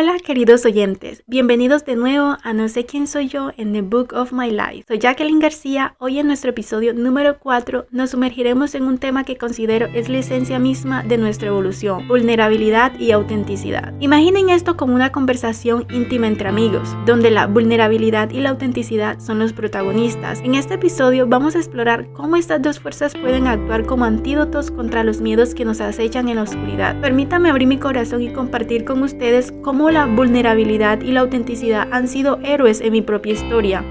Hola queridos oyentes, bienvenidos de nuevo a No sé quién soy yo en The Book of My Life. Soy Jacqueline García, hoy en nuestro episodio número 4 nos sumergiremos en un tema que considero es la esencia misma de nuestra evolución, vulnerabilidad y autenticidad. Imaginen esto como una conversación íntima entre amigos, donde la vulnerabilidad y la autenticidad son los protagonistas. En este episodio vamos a explorar cómo estas dos fuerzas pueden actuar como antídotos contra los miedos que nos acechan en la oscuridad. Permítame abrir mi corazón y compartir con ustedes cómo la vulnerabilidad y la autenticidad han sido héroes en mi propia historia.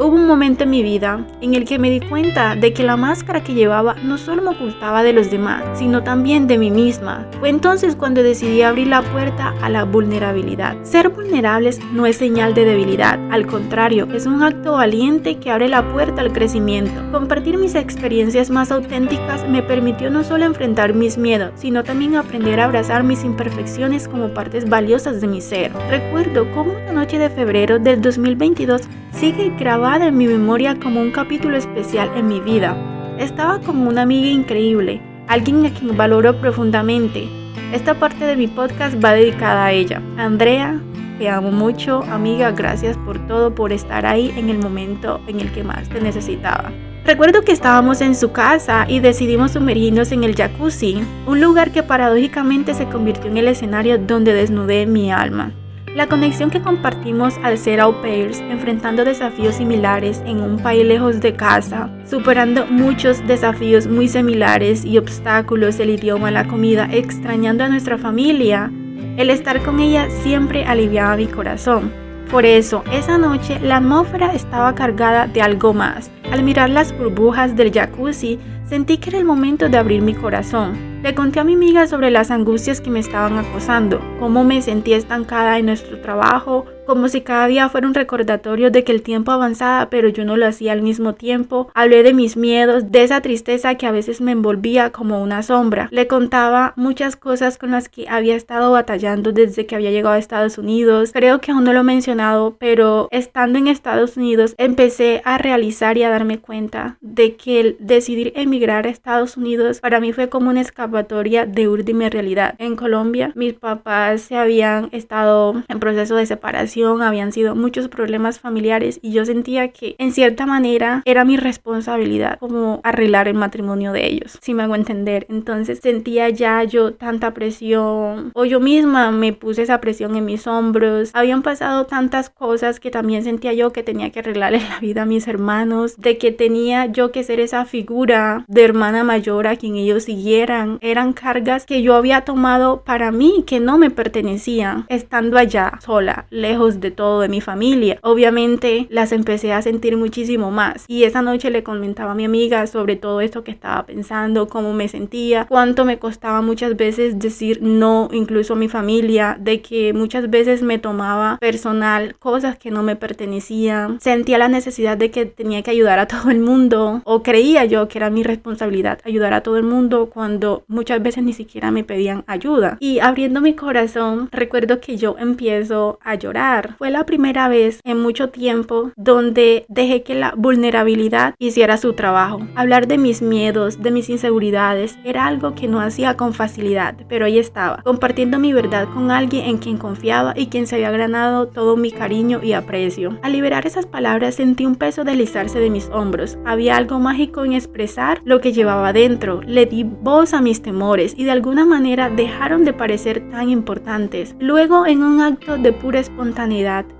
Hubo un momento en mi vida en el que me di cuenta de que la máscara que llevaba no solo me ocultaba de los demás, sino también de mí misma. Fue entonces cuando decidí abrir la puerta a la vulnerabilidad. Ser vulnerables no es señal de debilidad, al contrario, es un acto valiente que abre la puerta al crecimiento. Compartir mis experiencias más auténticas me permitió no solo enfrentar mis miedos, sino también aprender a abrazar mis imperfecciones como partes valiosas de mi ser. Recuerdo cómo una noche de febrero del 2022 sigue grabada en mi memoria como un capítulo especial en mi vida. Estaba con una amiga increíble, alguien a quien valoro profundamente. Esta parte de mi podcast va dedicada a ella. Andrea, te amo mucho, amiga, gracias por todo, por estar ahí en el momento en el que más te necesitaba. Recuerdo que estábamos en su casa y decidimos sumergirnos en el jacuzzi, un lugar que paradójicamente se convirtió en el escenario donde desnudé mi alma. La conexión que compartimos al ser au pairs, enfrentando desafíos similares en un país lejos de casa, superando muchos desafíos muy similares y obstáculos, el idioma, la comida, extrañando a nuestra familia, el estar con ella siempre aliviaba mi corazón. Por eso, esa noche la atmósfera estaba cargada de algo más. Al mirar las burbujas del jacuzzi, sentí que era el momento de abrir mi corazón. Le conté a mi amiga sobre las angustias que me estaban acosando, cómo me sentía estancada en nuestro trabajo, como si cada día fuera un recordatorio de que el tiempo avanzaba, pero yo no lo hacía al mismo tiempo. Hablé de mis miedos, de esa tristeza que a veces me envolvía como una sombra. Le contaba muchas cosas con las que había estado batallando desde que había llegado a Estados Unidos. Creo que aún no lo he mencionado, pero estando en Estados Unidos empecé a realizar y a darme cuenta de que el decidir emigrar a Estados Unidos para mí fue como una escapatoria de última realidad. En Colombia mis papás se habían estado en proceso de separación habían sido muchos problemas familiares y yo sentía que en cierta manera era mi responsabilidad como arreglar el matrimonio de ellos, si me hago entender. Entonces sentía ya yo tanta presión o yo misma me puse esa presión en mis hombros. Habían pasado tantas cosas que también sentía yo que tenía que arreglarle la vida a mis hermanos, de que tenía yo que ser esa figura de hermana mayor a quien ellos siguieran. Eran cargas que yo había tomado para mí que no me pertenecían estando allá sola, lejos de todo, de mi familia. Obviamente las empecé a sentir muchísimo más. Y esa noche le comentaba a mi amiga sobre todo esto que estaba pensando, cómo me sentía, cuánto me costaba muchas veces decir no, incluso a mi familia, de que muchas veces me tomaba personal cosas que no me pertenecían. Sentía la necesidad de que tenía que ayudar a todo el mundo o creía yo que era mi responsabilidad ayudar a todo el mundo cuando muchas veces ni siquiera me pedían ayuda. Y abriendo mi corazón, recuerdo que yo empiezo a llorar fue la primera vez en mucho tiempo donde dejé que la vulnerabilidad hiciera su trabajo. Hablar de mis miedos, de mis inseguridades, era algo que no hacía con facilidad, pero ahí estaba, compartiendo mi verdad con alguien en quien confiaba y quien se había ganado todo mi cariño y aprecio. Al liberar esas palabras sentí un peso deslizarse de mis hombros. Había algo mágico en expresar lo que llevaba dentro. Le di voz a mis temores y de alguna manera dejaron de parecer tan importantes. Luego, en un acto de pura espontaneidad,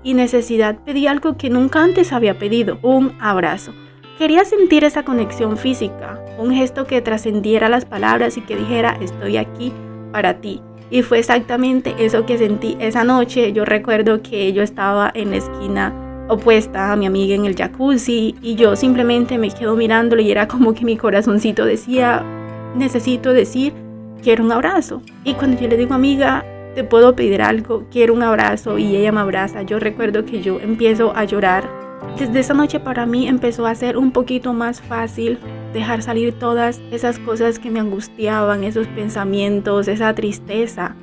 y necesidad pedí algo que nunca antes había pedido, un abrazo. Quería sentir esa conexión física, un gesto que trascendiera las palabras y que dijera estoy aquí para ti. Y fue exactamente eso que sentí esa noche. Yo recuerdo que yo estaba en la esquina opuesta a mi amiga en el jacuzzi y yo simplemente me quedo mirándole y era como que mi corazoncito decía, necesito decir, quiero un abrazo. Y cuando yo le digo amiga, te puedo pedir algo, quiero un abrazo y ella me abraza. Yo recuerdo que yo empiezo a llorar. Desde esa noche para mí empezó a ser un poquito más fácil dejar salir todas esas cosas que me angustiaban, esos pensamientos, esa tristeza.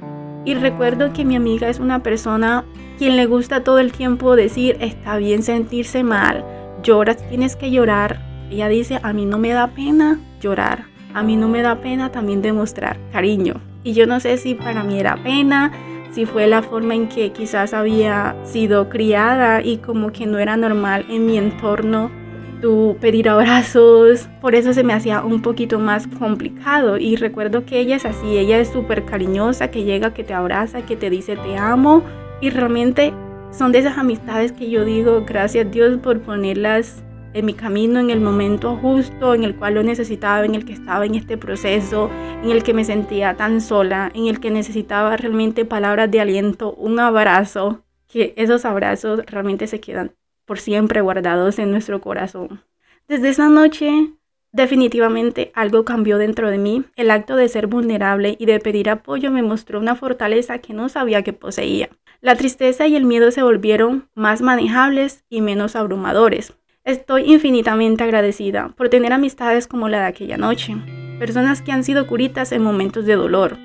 Y recuerdo que mi amiga es una persona quien le gusta todo el tiempo decir, está bien sentirse mal, lloras, tienes que llorar. Ella dice, a mí no me da pena llorar, a mí no me da pena también demostrar cariño. Y yo no sé si para mí era pena, si fue la forma en que quizás había sido criada y como que no era normal en mi entorno tu pedir abrazos, por eso se me hacía un poquito más complicado. Y recuerdo que ella es así, ella es súper cariñosa, que llega, que te abraza, que te dice te amo y realmente son de esas amistades que yo digo gracias Dios por ponerlas en mi camino en el momento justo, en el cual lo necesitaba, en el que estaba en este proceso, en el que me sentía tan sola, en el que necesitaba realmente palabras de aliento, un abrazo, que esos abrazos realmente se quedan por siempre guardados en nuestro corazón. Desde esa noche, definitivamente algo cambió dentro de mí. El acto de ser vulnerable y de pedir apoyo me mostró una fortaleza que no sabía que poseía. La tristeza y el miedo se volvieron más manejables y menos abrumadores. Estoy infinitamente agradecida por tener amistades como la de aquella noche, personas que han sido curitas en momentos de dolor.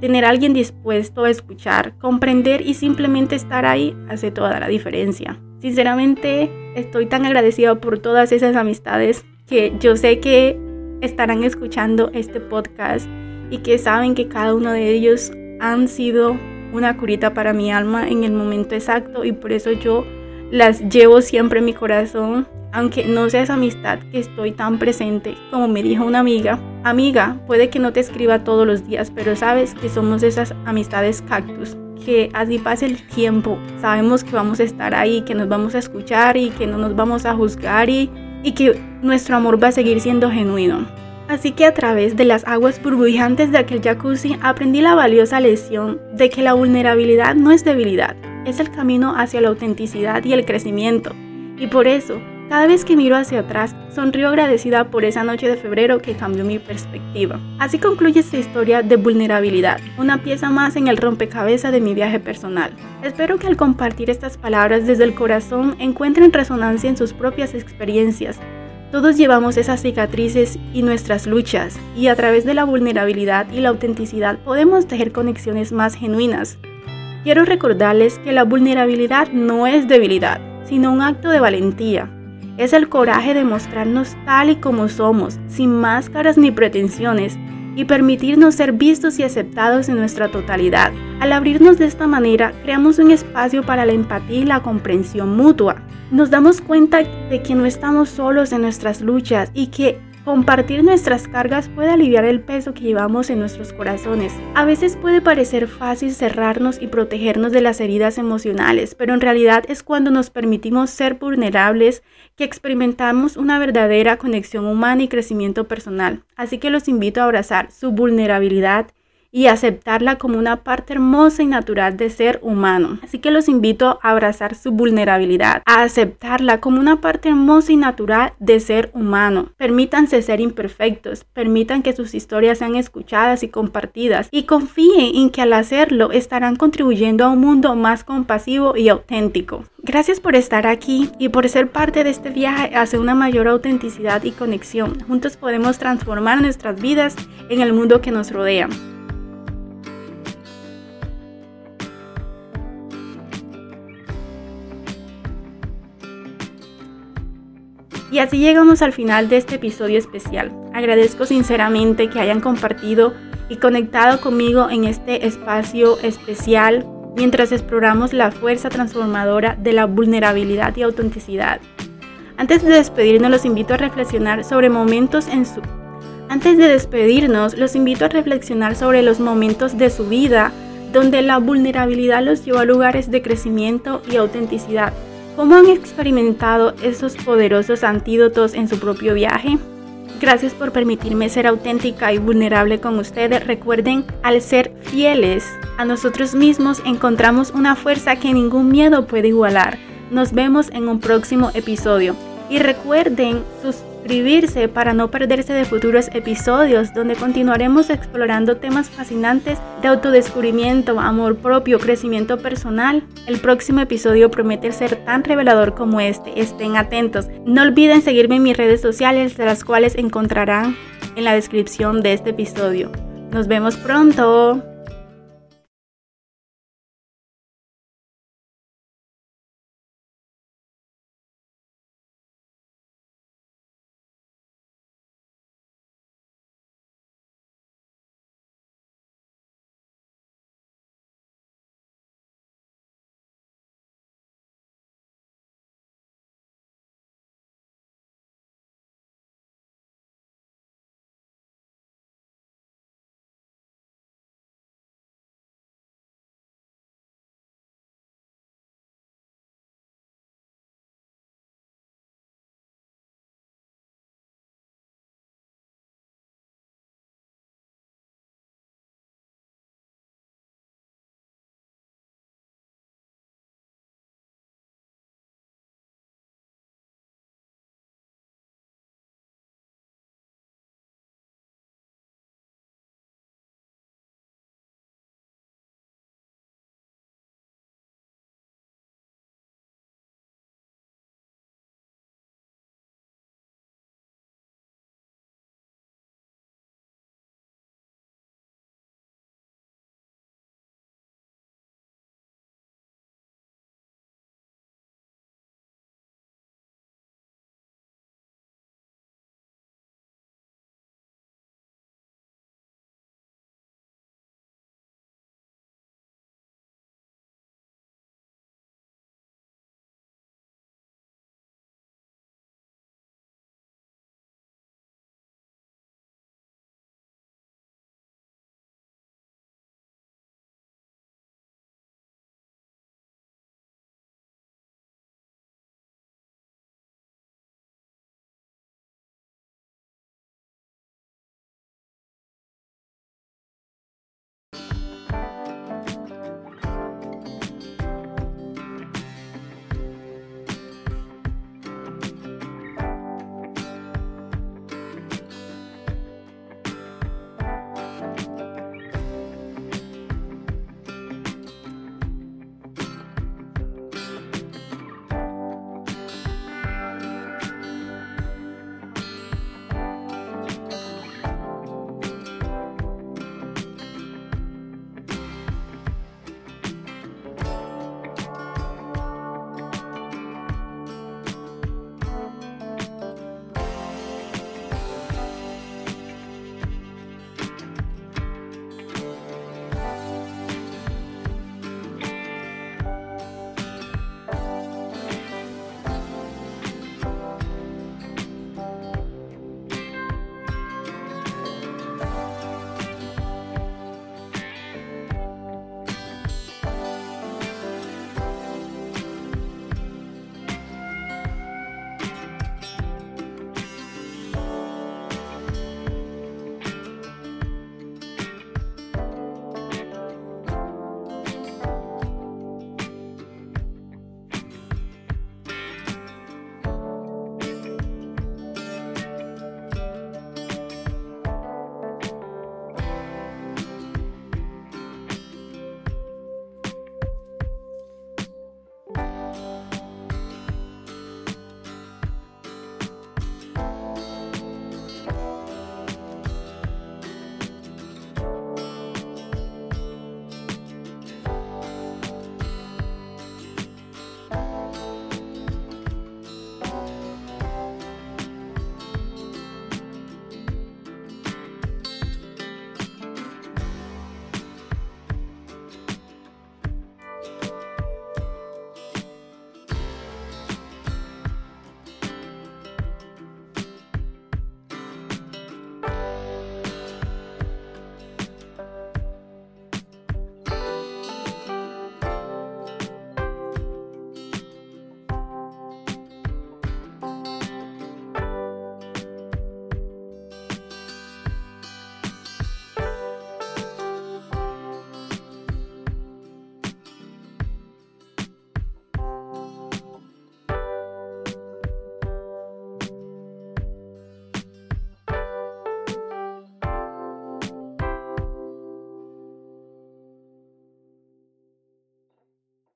Tener a alguien dispuesto a escuchar, comprender y simplemente estar ahí hace toda la diferencia. Sinceramente, estoy tan agradecida por todas esas amistades que yo sé que estarán escuchando este podcast y que saben que cada uno de ellos han sido una curita para mi alma en el momento exacto y por eso yo las llevo siempre en mi corazón, aunque no sea esa amistad que estoy tan presente, como me dijo una amiga, amiga, puede que no te escriba todos los días, pero sabes que somos esas amistades cactus, que así pase el tiempo, sabemos que vamos a estar ahí, que nos vamos a escuchar y que no nos vamos a juzgar y, y que nuestro amor va a seguir siendo genuino. Así que a través de las aguas burbujantes de aquel jacuzzi aprendí la valiosa lección de que la vulnerabilidad no es debilidad, es el camino hacia la autenticidad y el crecimiento. Y por eso, cada vez que miro hacia atrás, sonrío agradecida por esa noche de febrero que cambió mi perspectiva. Así concluye esta historia de vulnerabilidad, una pieza más en el rompecabezas de mi viaje personal. Espero que al compartir estas palabras desde el corazón encuentren resonancia en sus propias experiencias. Todos llevamos esas cicatrices y nuestras luchas, y a través de la vulnerabilidad y la autenticidad podemos tejer conexiones más genuinas, Quiero recordarles que la vulnerabilidad no es debilidad, sino un acto de valentía. Es el coraje de mostrarnos tal y como somos, sin máscaras ni pretensiones, y permitirnos ser vistos y aceptados en nuestra totalidad. Al abrirnos de esta manera, creamos un espacio para la empatía y la comprensión mutua. Nos damos cuenta de que no estamos solos en nuestras luchas y que Compartir nuestras cargas puede aliviar el peso que llevamos en nuestros corazones. A veces puede parecer fácil cerrarnos y protegernos de las heridas emocionales, pero en realidad es cuando nos permitimos ser vulnerables que experimentamos una verdadera conexión humana y crecimiento personal. Así que los invito a abrazar su vulnerabilidad y aceptarla como una parte hermosa y natural de ser humano. Así que los invito a abrazar su vulnerabilidad, a aceptarla como una parte hermosa y natural de ser humano. Permítanse ser imperfectos, permitan que sus historias sean escuchadas y compartidas y confíen en que al hacerlo estarán contribuyendo a un mundo más compasivo y auténtico. Gracias por estar aquí y por ser parte de este viaje hacia una mayor autenticidad y conexión. Juntos podemos transformar nuestras vidas en el mundo que nos rodea. Y así llegamos al final de este episodio especial. Agradezco sinceramente que hayan compartido y conectado conmigo en este espacio especial mientras exploramos la fuerza transformadora de la vulnerabilidad y autenticidad. Antes de despedirnos, los invito a reflexionar sobre momentos en su Antes de despedirnos, los invito a reflexionar sobre los momentos de su vida donde la vulnerabilidad los llevó a lugares de crecimiento y autenticidad ¿Cómo han experimentado esos poderosos antídotos en su propio viaje? Gracias por permitirme ser auténtica y vulnerable con ustedes. Recuerden, al ser fieles a nosotros mismos, encontramos una fuerza que ningún miedo puede igualar. Nos vemos en un próximo episodio. Y recuerden sus suscribirse para no perderse de futuros episodios donde continuaremos explorando temas fascinantes de autodescubrimiento, amor propio, crecimiento personal. El próximo episodio promete ser tan revelador como este. Estén atentos. No olviden seguirme en mis redes sociales, de las cuales encontrarán en la descripción de este episodio. Nos vemos pronto.